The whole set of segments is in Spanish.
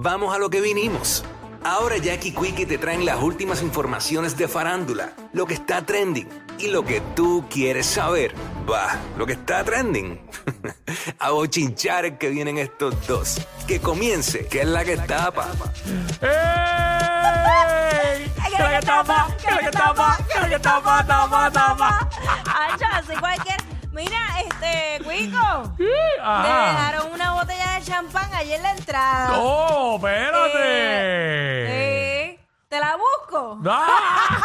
vamos a lo que vinimos. Ahora Jackie Quickie te traen las últimas informaciones de farándula, lo que está trending y lo que tú quieres saber. Va, lo que está trending. a bochinchar que vienen estos dos. Que comience, que es la que tapa. ¡Ey! ¡Ay, que la que tapa! ¡Que la que tapa! ¡Que la que tapa! ¡Tapa, tapa! Ancho, así cualquier... Mira, este, Cuico. Le Ajá. dejaron una botella de champán ayer en la entrada. ¡Oh, espérate! Eh, ¿Te la busco? ¡Ah!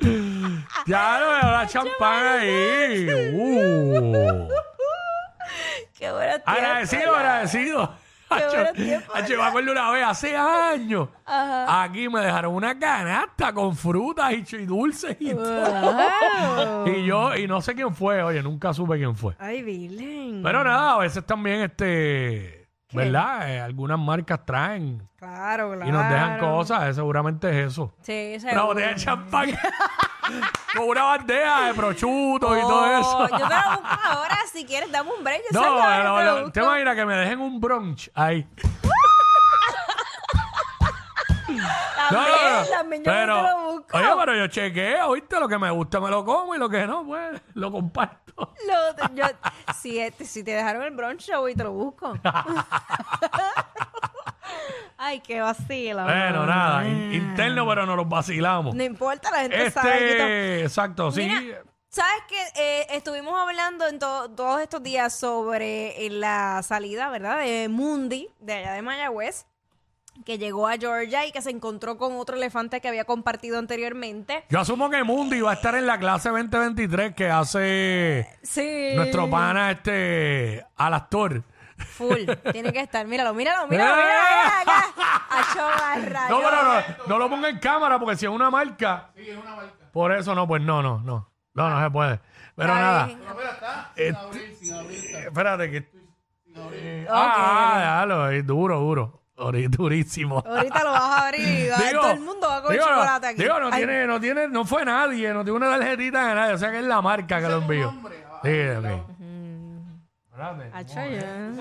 ya no me la champán ahí. Uh. Qué bueno. Agradecido, agradecido. Hacho, me acuerdo una vez, hace años, Ajá. aquí me dejaron una canasta con frutas y, dulces y todo. Wow. Y yo, y no sé quién fue, oye, nunca supe quién fue. Ay, Virgen. Pero nada, a veces también, este, ¿verdad? Eh, algunas marcas traen Claro, claro. y nos dejan cosas, eh, seguramente es eso. Sí, Una seguro. botella de champán con una bandeja de prosciutto y todo Oh, eso. Yo te la busco ahora, si quieres, dame un break. Yo No, salgo ahora, no, te la no, busco. te imaginas que me dejen un brunch ahí. También, también yo pero, te lo busco. Oye, pero yo chequeo, ¿viste? Lo que me gusta me lo como y lo que no, pues lo comparto. Lo- yo- si, este- si te dejaron el brunch show y te lo busco. Ay, qué vacilo. Bueno, nada, in- interno, pero nos los vacilamos. No importa, la gente sabe. Quito. Este, exacto, sí. Mira, ¿Sabes que estuvimos hablando en to- todos estos días sobre eh, la salida, ¿verdad? De Mundi, de allá de Mayagüez, que llegó a Georgia y que se encontró con otro elefante que había compartido anteriormente. Yo asumo que Mundi va a estar en la clase 2023 que hace Sí. nuestro pana, este, al actor. Full. Tiene que estar. Míralo, míralo, míralo, míralo. míralo acá. Acho barra, No, yo- pero no, no lo ponga en cámara porque si es una marca. Sí, es una marca. Por eso no, pues no, no, no. No, no se puede. Pero Está nada. bien. Este- espérate que. Eh, ah, déjalo, es duro, duro. Ori- Durísimo. Ahorita lo vas a abrir y va- todo el mundo va a comer digo, no- chocolate aquí. Digo, no Ay, tiene, no tiene, no fue nadie, no tiene una tarjetita de nadie, o sea que es la marca que lo envió. Sí, ok. Espérate. Acho, ya.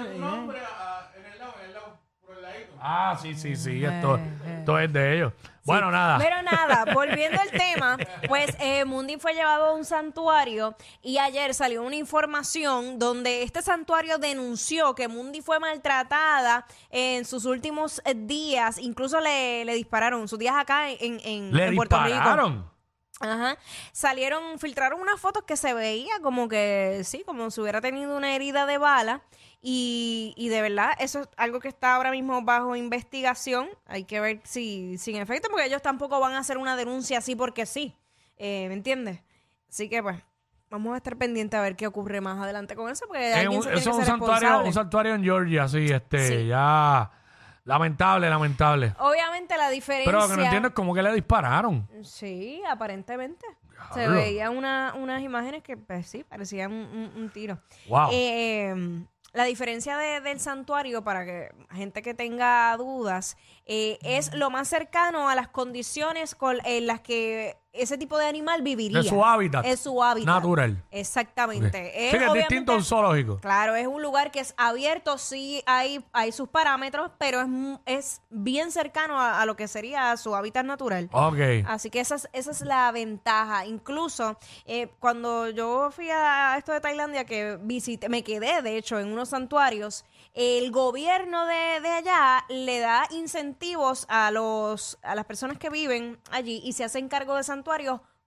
Ah, sí, sí, sí, esto, esto es de ellos. Bueno, nada. Pero nada, volviendo al tema, pues eh, Mundi fue llevado a un santuario y ayer salió una información donde este santuario denunció que Mundi fue maltratada en sus últimos eh, días, incluso le, le dispararon sus días acá en, en, Le en Puerto Rico. dispararon. Ajá. Salieron, filtraron unas fotos que se veía como que, sí, como si hubiera tenido una herida de bala. Y, y de verdad, eso es algo que está ahora mismo bajo investigación. Hay que ver si, si en efecto, porque ellos tampoco van a hacer una denuncia así porque sí. Eh, ¿Me entiendes? Así que pues, vamos a estar pendientes a ver qué ocurre más adelante con eso, porque Eh, alguien un- se tiene eso es que un ser santuario, responsable. un santuario en Georgia, sí, este, Sí. ya. Lamentable, lamentable. Obviamente la diferencia... Pero lo que no entiendo es cómo que le dispararon. Sí, aparentemente. Se Diablo. veían una- unas imágenes que, pues sí, parecían un, un- un tiro. Wow. Eh, la diferencia de- del santuario, para que gente que tenga dudas, eh, es lo más cercano a las condiciones con, en las que ese tipo de animal viviría. De su hábitat. Es su hábitat. Natural. Exactamente. sí, que es distinto a un zoológico. Claro, es un lugar que es abierto, sí hay, hay sus parámetros, pero es, es bien cercano a, a lo que sería su hábitat natural. Ok. Así que esa es, esa es la ventaja. Incluso eh, cuando yo fui a esto de Tailandia, que visité, me quedé de hecho en unos santuarios, el gobierno de, de allá le da incentivos a los a las personas que viven allí y se hacen cargo de santuarios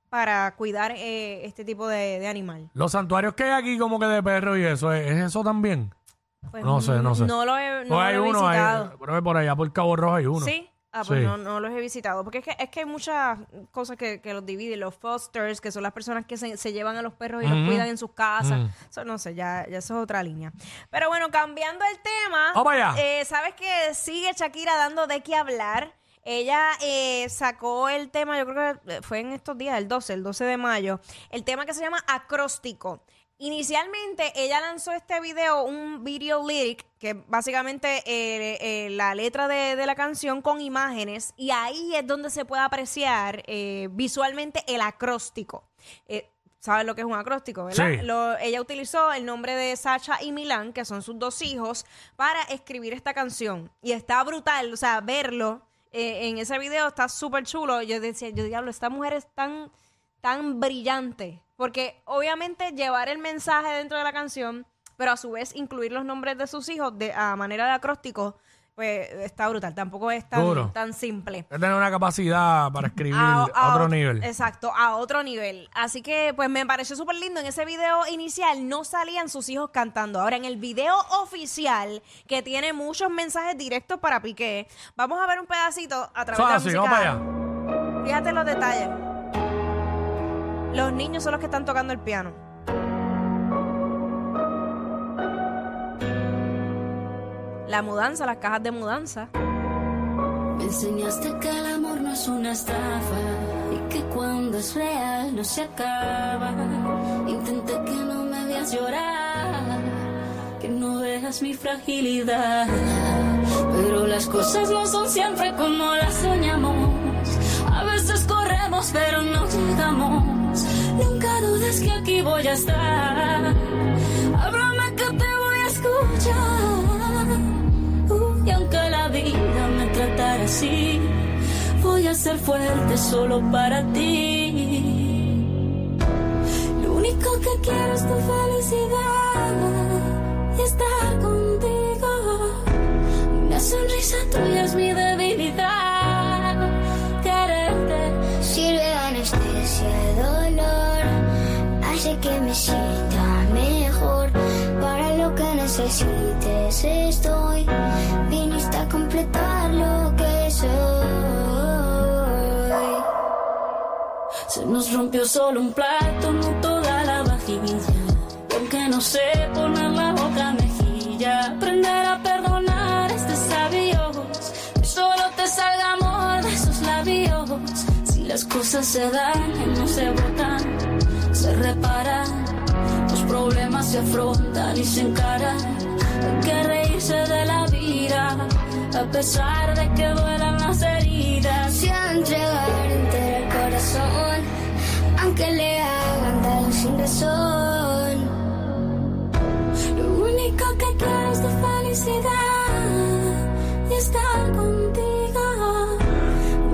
para cuidar eh, este tipo de, de animal. Los santuarios que hay aquí como que de perro y eso, ¿es, es eso también? Pues, No sé, no sé. No lo he, no o hay lo he uno, hay, visitado. creo que por allá por Cabo Rojo hay uno. Sí. Ah, pues Sí. no, no los he visitado. Porque es que, es que hay muchas cosas que, que los dividen. Los fosters, que son las personas que se, se llevan a los perros y los cuidan en sus casas. Eso no sé, ya, ya eso es otra línea. Pero bueno, cambiando el tema. Vamos allá. eh, ¿Sabes que sigue Shakira dando de qué hablar? Ella eh, sacó el tema, yo creo que fue en estos días, el 12, el 12 de mayo, el tema que se llama acróstico. Inicialmente ella lanzó este video, un video lyric, que básicamente eh, eh, la letra de, de la canción con imágenes, y ahí es donde se puede apreciar eh, visualmente el acróstico. Eh, sabes lo que es un acróstico, ¿verdad? Sí. Lo- ella utilizó el nombre de Sacha y Milán, que son sus dos hijos, para escribir esta canción. Y está brutal, o sea, verlo eh, en ese video está súper chulo. Yo decía, yo diablo, esta mujer es tan, tan brillante. Porque obviamente llevar el mensaje dentro de la canción, pero a su vez incluir los nombres de sus hijos de, a manera de acróstico, pues está brutal. Tampoco es Duro. tan, tan simple. Que tener una capacidad para escribir A- otro ot- nivel. Exacto, a otro nivel. Así que, pues me pareció súper lindo. En ese video inicial no salían sus hijos cantando. Ahora, en el video oficial, que tiene muchos mensajes directos para Piqué, vamos a ver un pedacito a través de la música. vamos para allá. Fíjate los detalles. Los niños son los que están tocando el piano. La mudanza, las cajas de mudanza. Me enseñaste que el amor no es una estafa y que cuando es real no se acaba. Intenté que no me veas llorar, que no veas mi fragilidad. Pero las cosas no son siempre como las soñamos. A veces corremos pero no llegamos. Nunca dudes que aquí voy a estar. Ábrame que te voy a escuchar. Voy a ser fuerte solo para ti. Lo único que quiero es tu felicidad y estar contigo. Una sonrisa tuya es mi debilidad. Quererte Sirve de anestesia el dolor, hace que me sienta mejor. Para lo que necesites a completar lo que soy. Se nos rompió solo un plato, no toda la vajilla. Y aunque no sé poner la otra mejilla, aprender a perdonar es de sabios. Que solo te salga amor de esos labios. Si las cosas se dañan, no se botan, se reparan. Los problemas se afrontan y se encaran. Hay que reírse de la vida, a pesar de que duelan las heridas. Se a entregar entero el corazón, aunque le hagan daño sin razón. Lo único que quiero es tu felicidad y estar contigo.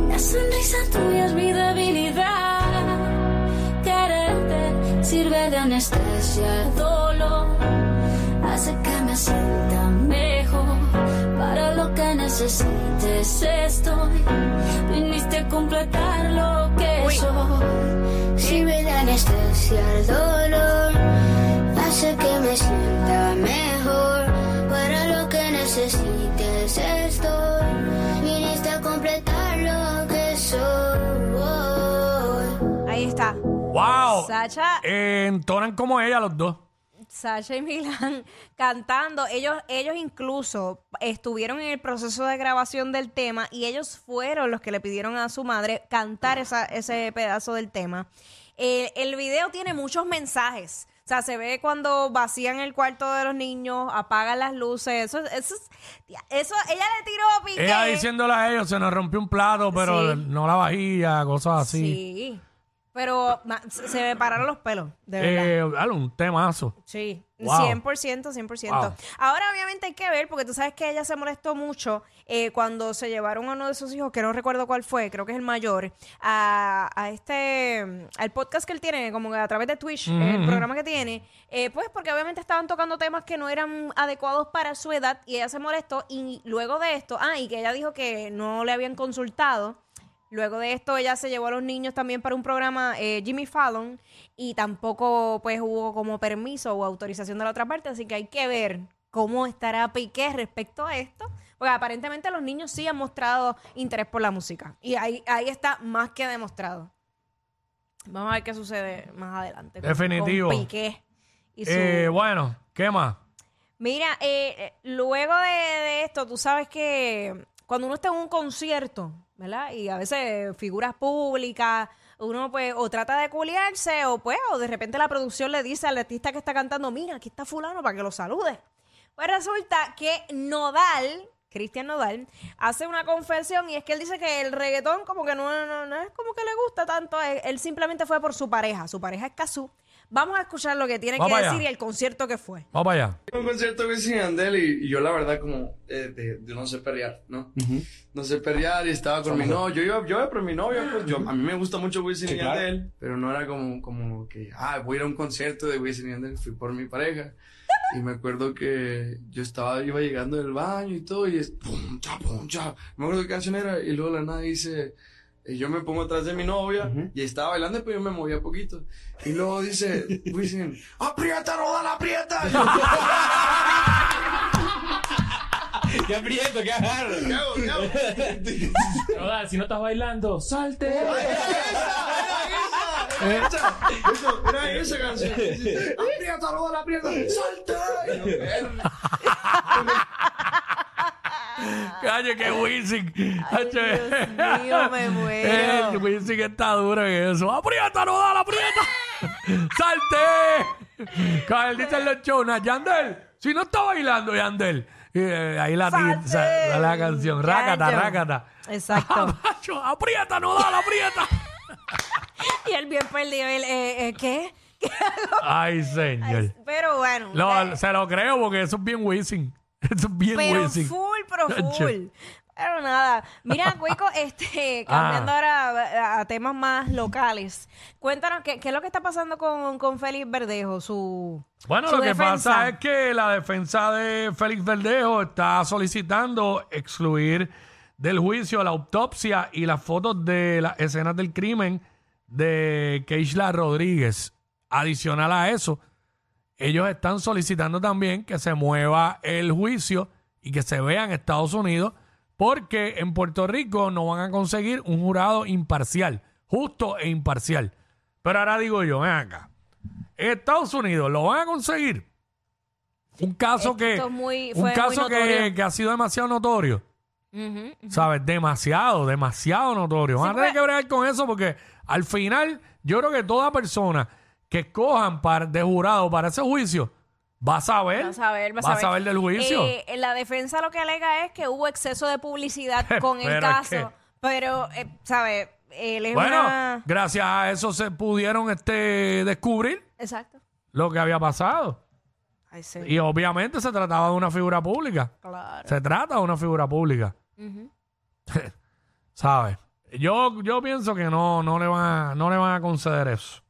Una sonrisa tuya es mi debilidad. Quererte sirve de anestesia necesites estoy. Viniste a completar lo que soy. Sirve de anestesia el dolor, hace que me sienta mejor. Para lo que necesites estoy, viniste a completar lo que soy. Ahí está. ¡Wow! Sacha, Eh, entonan como ella los dos. Sasha y Milan cantando. Ellos, ellos incluso estuvieron en el proceso de grabación del tema y ellos fueron los que le pidieron a su madre cantar esa- ese pedazo del tema. Eh, el video tiene muchos mensajes. O sea, se ve cuando vacían el cuarto de los niños, apagan las luces. Eso, eso, es- eso ella le tiró a Piqué. Ella diciéndole a ellos, se nos rompió un plato, pero Sí. no la vajilla, cosas así. Sí. Pero ma- se me pararon los pelos, de verdad. Eh, dale, un temazo. Sí, Wow. 100%, 100%. Wow. Ahora obviamente hay que ver, porque tú sabes que ella se molestó mucho eh, cuando se llevaron a uno de sus hijos, que no recuerdo cuál fue, creo que es el mayor, a, a este, al podcast que él tiene, como a través de Twitch, el programa que tiene, eh, pues porque obviamente estaban tocando temas que no eran adecuados para su edad y ella se molestó y luego de esto, ah, y que ella dijo que no le habían consultado. Luego de esto ella se llevó a los niños también para un programa eh, Jimmy Fallon y tampoco pues hubo como permiso o autorización de la otra parte, así que hay que ver cómo estará Piqué respecto a esto, porque aparentemente los niños sí han mostrado interés por la música y ahí, ahí está más que demostrado. Vamos a ver qué sucede más adelante. con- Definitivo. Con Piqué y su- Eh, bueno, ¿qué más? Mira, eh, eh, luego de, de esto, tú sabes que cuando uno está en un concierto, ¿verdad? Y a veces figuras públicas, uno pues o trata de culiarse o pues o de repente la producción le dice al artista que está cantando, mira, aquí está fulano para que lo salude. Pues resulta que Nodal Cristian Nodal, hace una confesión y es que él dice que el reggaetón como que no, no, no es como que le gusta tanto. Él, Él simplemente fue por su pareja. Su pareja es Kazú. Vamos a escuchar lo que tiene Vamos que allá. decir y el concierto que fue. Vamos para allá. un concierto de Wisin y Yandel y, y yo la verdad como eh, de, de no sé perrear, ¿no? No sé perrear y estaba con mi novia. Yo iba, yo iba por mi novia, pues yo, a mí me gusta mucho Wisin y Yandel, pero no era como, como que, ah, voy a ir a un concierto de Wisin y Yandel, fui por mi pareja. Y me acuerdo que yo estaba, iba llegando del baño y todo, y es pum, cha, pum, cha. Me acuerdo qué canción era, y luego la nada dice, y yo me pongo atrás de mi novia, y estaba bailando, pero yo me movía poquito. Y luego dice, Wisin, aprieta, roda la aprieta. ¡Qué aprieto, qué agarro! ¿Qué hago? ¿Qué hago? Rodal, si no estás bailando, salte. Era esa, eso, era esa canción. Aprieta, roda la aprieta, salta. Calle, que Wisin. Dios mío, me muero. El Wisin está duro en eso. ¡Aprieta, no da la aprieta! ¡Salte! Cael dice en los shows, "Nah, Yandel, si no está bailando, Yandel. Y, eh, ahí la, Salte. ti- sa- sale la canción. Rácata, rácata. Exacto. Macho, aprieta, no da la aprieta. y él bien perdido. Él, eh, eh, ¿Qué? Ay, señor. Pero bueno. Lo- eh, se lo creo porque eso es bien Wisin. Eso es bien pero full, pero full. Pero nada. Mira, Cuico, este, cambiando Ah. ahora a, a temas más locales. Cuéntanos, ¿qué, qué es lo que está pasando con, con Félix Verdejo? Su. Bueno, su lo que pasa es que la defensa de Félix Verdejo está solicitando excluir del juicio la autopsia y las fotos de las escenas del crimen de Keishla Rodríguez. Adicional a eso, ellos están solicitando también que se mueva el juicio y que se vea en Estados Unidos, porque en Puerto Rico no van a conseguir un jurado imparcial, justo e imparcial. Pero ahora digo yo, ven acá. En Estados Unidos lo van a conseguir. Un caso Esto que muy- un caso que, que ha sido demasiado notorio. ¿Sabes? Demasiado, demasiado notorio. Van Sí, a tener porque- que bregar con eso porque al final yo creo que toda persona que escojan para, de jurado para ese juicio va a saber, Vas a ver, vas va a ver. saber del juicio. Eh, la defensa lo que alega es que hubo exceso de publicidad con el Pero es caso. que- Pero, eh, ¿sabes? Él es bueno, una... gracias a eso se pudieron este, descubrir Exacto. lo que había pasado. Ay, sí. Y obviamente se trataba de una figura pública. Claro. Se trata de una figura pública. ¿Sabes? Yo, yo pienso que no, no, le van a, no le van a conceder eso,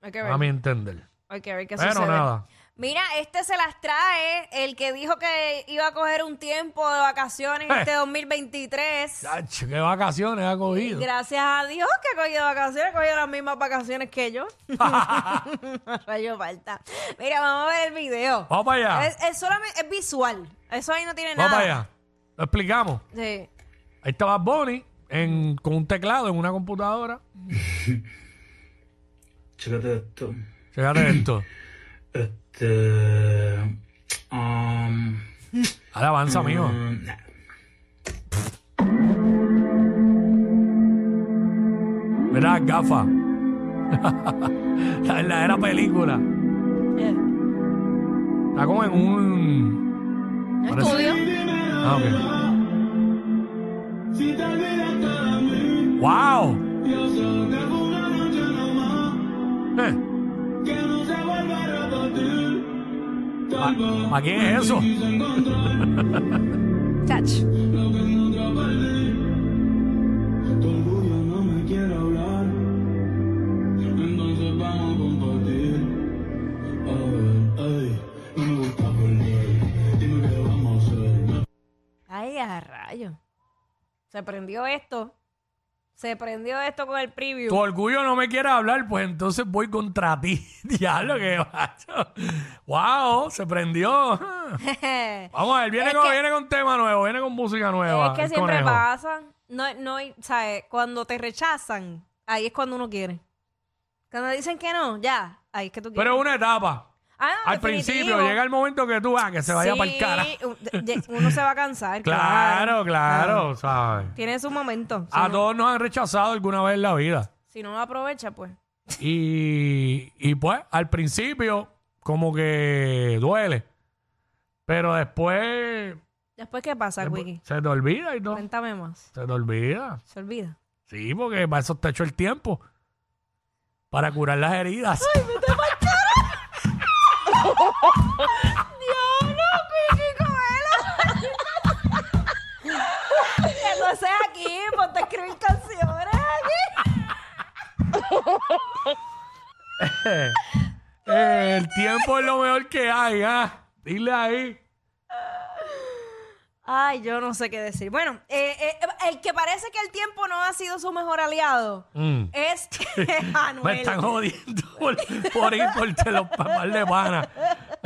Hay que ver. a mi entender. Hay que ver qué Pero sucede. nada. Mira, este se las trae el que dijo que iba a coger un tiempo de vacaciones Eh. este 2023. Chacho, ¿Qué vacaciones ha cogido? Gracias a Dios que ha cogido vacaciones, ha cogido las mismas vacaciones que yo. Rayo falta. Mira, vamos a ver el video. Vamos para allá. Es, es solamente, es visual. Eso ahí no tiene Vamos nada. para allá. Lo explicamos. Sí. Ahí estaba Bonnie en, con un teclado en una computadora. Chécate esto. Fíjate esto. Este. Um, Dale, avanza, mijo. mm, Mira las gafas. la verdadera película. Eh, Está como en un. Parece- Estudio. Ah, ok. ¡Wow! ¿Pa- ¿Para quién es eso? Chach. no me quiere hablar. Entonces vamos a compartir. A ver, ay, no me gusta perder. Dime qué vamos a hacer. Ay, a rayo. Se prendió esto. Se prendió esto con el preview. Tu orgullo no me quiere hablar, pues entonces voy contra ti. Diablo, que macho. ¡Wow! Se prendió. Vamos a ver, viene, Es con, que- viene con tema nuevo, viene con música nueva. Es que el siempre conejo. pasa. No, no, hay- ¿sabes? Cuando te rechazan, ahí es cuando uno quiere. Cuando dicen que no, ya, ahí es que tú quieres. Pero es una etapa. Ah, Al definitivo. principio llega el momento que tú, ah, que se vaya para el cara. Uno se va a cansar. Claro, claro, Ah, ¿sabes? Tiene su momento. Si, A no, todos nos han rechazado alguna vez en la vida. si no lo aprovecha, pues. Y, y pues, al principio, como que duele. Pero después Después, ¿qué pasa, Wiki? Se te olvida y todo. Cuéntame más. Se te olvida. Se olvida. Sí, porque para eso te hecho el tiempo. Para curar las heridas. Entonces aquí, ponte a escribir canciones aquí. Eh, el tiempo es lo mejor que hay, ¿ah? Dile ahí. Ay, yo no sé qué decir. Bueno, eh, eh, el que parece que el tiempo no ha sido su mejor aliado Mm. es Me Anuel. están jodiendo por, por ir por los papás de pana.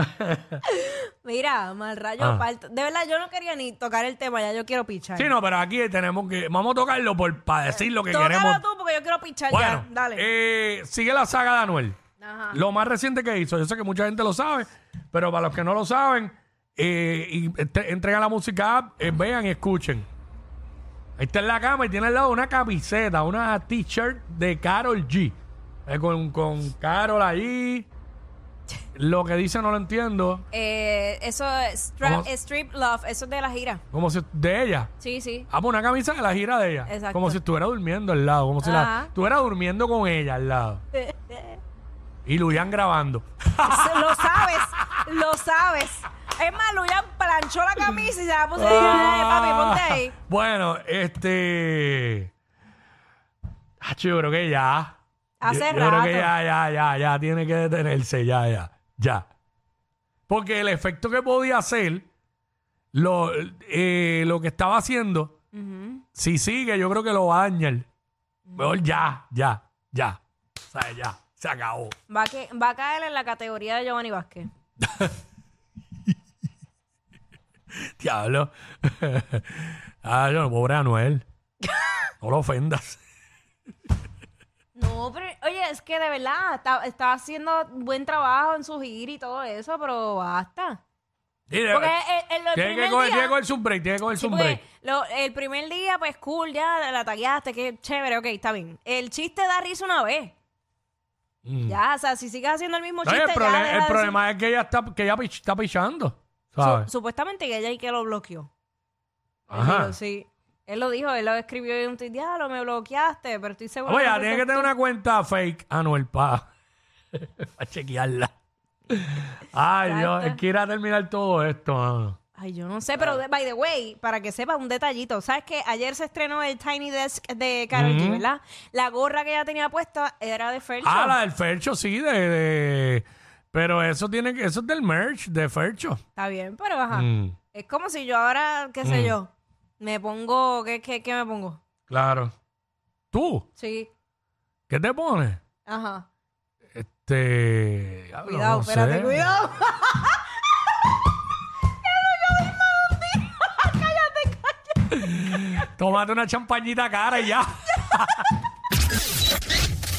Mira, mal rayo Ah. De verdad, yo no quería ni tocar el tema, ya yo quiero pichar. Sí, no, pero aquí tenemos que. Vamos a tocarlo por, para decir lo que Tócalo queremos. tú porque yo quiero pichar Bueno, ya. Dale. eh, sigue la saga de Anuel. Ajá. Lo más reciente que hizo, yo sé que mucha gente lo sabe, pero para los que no lo saben, eh, y te- entren a la música app, eh, vean y escuchen. Ahí está en la cama y tiene al lado una camiseta, una t-shirt de Carol G. Eh, con, con Carol ahí. Lo que dice no lo entiendo. Eh, eso es Strap- ¿Cómo? Strip Love, eso es de la gira. Como si de ella. Sí, sí. Ah, pues una camisa de la gira de ella. Exacto. Como si estuviera durmiendo al lado. Como si la, Ajá. estuviera durmiendo con ella al lado. y Luyan grabando. lo sabes, lo sabes. Es más, Luyan planchó la camisa y se la puso y dije, "Ay, papi, ponte ahí. Bueno, este. Ah, yo creo que ya. Hace yo, yo creo que ya, ya, ya, ya tiene que detenerse, ya, ya, ya. Porque el efecto que podía hacer, lo, eh, lo que estaba haciendo, si sigue, yo creo que lo va a dañar. Mejor ya, ya, ya. O sea, ya, se acabó. Va a, que, va a caer en la categoría de Giovanni Vázquez. Diablo. ah, yo, pobre Anuel. No lo ofendas. No, pero oye, es que de verdad está, está haciendo buen trabajo en su gira y todo eso, pero basta. Mire, Porque el, el- el tiene que primer coger, día- tiene que coger su break, tiene que coger Sí, su porque break. lo- el primer día, pues cool, ya la tagueaste, qué chévere, ok, está bien. El chiste da risa una vez. Mm. Ya, o sea, si sigues haciendo el mismo No, chiste, el ya problema, deja el de problema es que ella está, que ella pich- está pichando. ¿Sabes? supuestamente que ella y que lo bloqueó. Ajá. dijo, sí. Él lo dijo, él lo escribió en un tweet, diablo, me bloqueaste, pero estoy seguro Oye, tiene que tener tú". una cuenta fake Anuel para chequearla. Ay, Dios, es que ir a terminar todo esto. mano. Ay, yo no sé, pero de- by the way, para que sepas un detallito, ¿sabes que Ayer se estrenó el Tiny Desk de Karol G, ¿verdad? La gorra que ella tenía puesta era de Fercho. Ah, la del Fercho, sí, de, de- Pero eso tiene que, eso es del merch de Fercho. Está bien, pero ajá. Mm, Es como si yo ahora, qué sé yo, me pongo, ¿qué, qué, qué me pongo? claro. ¿Tú? Sí, ¿Qué te pones? ajá. Este. diablo, Cuidado, no espérate, sé. cuidado. Tómate una champañita cara y ya.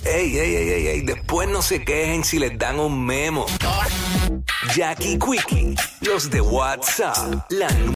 Ey, ey, ey, ey, ey, después no se quejen si les dan un memo. Jackie Quickie, los de WhatsApp, la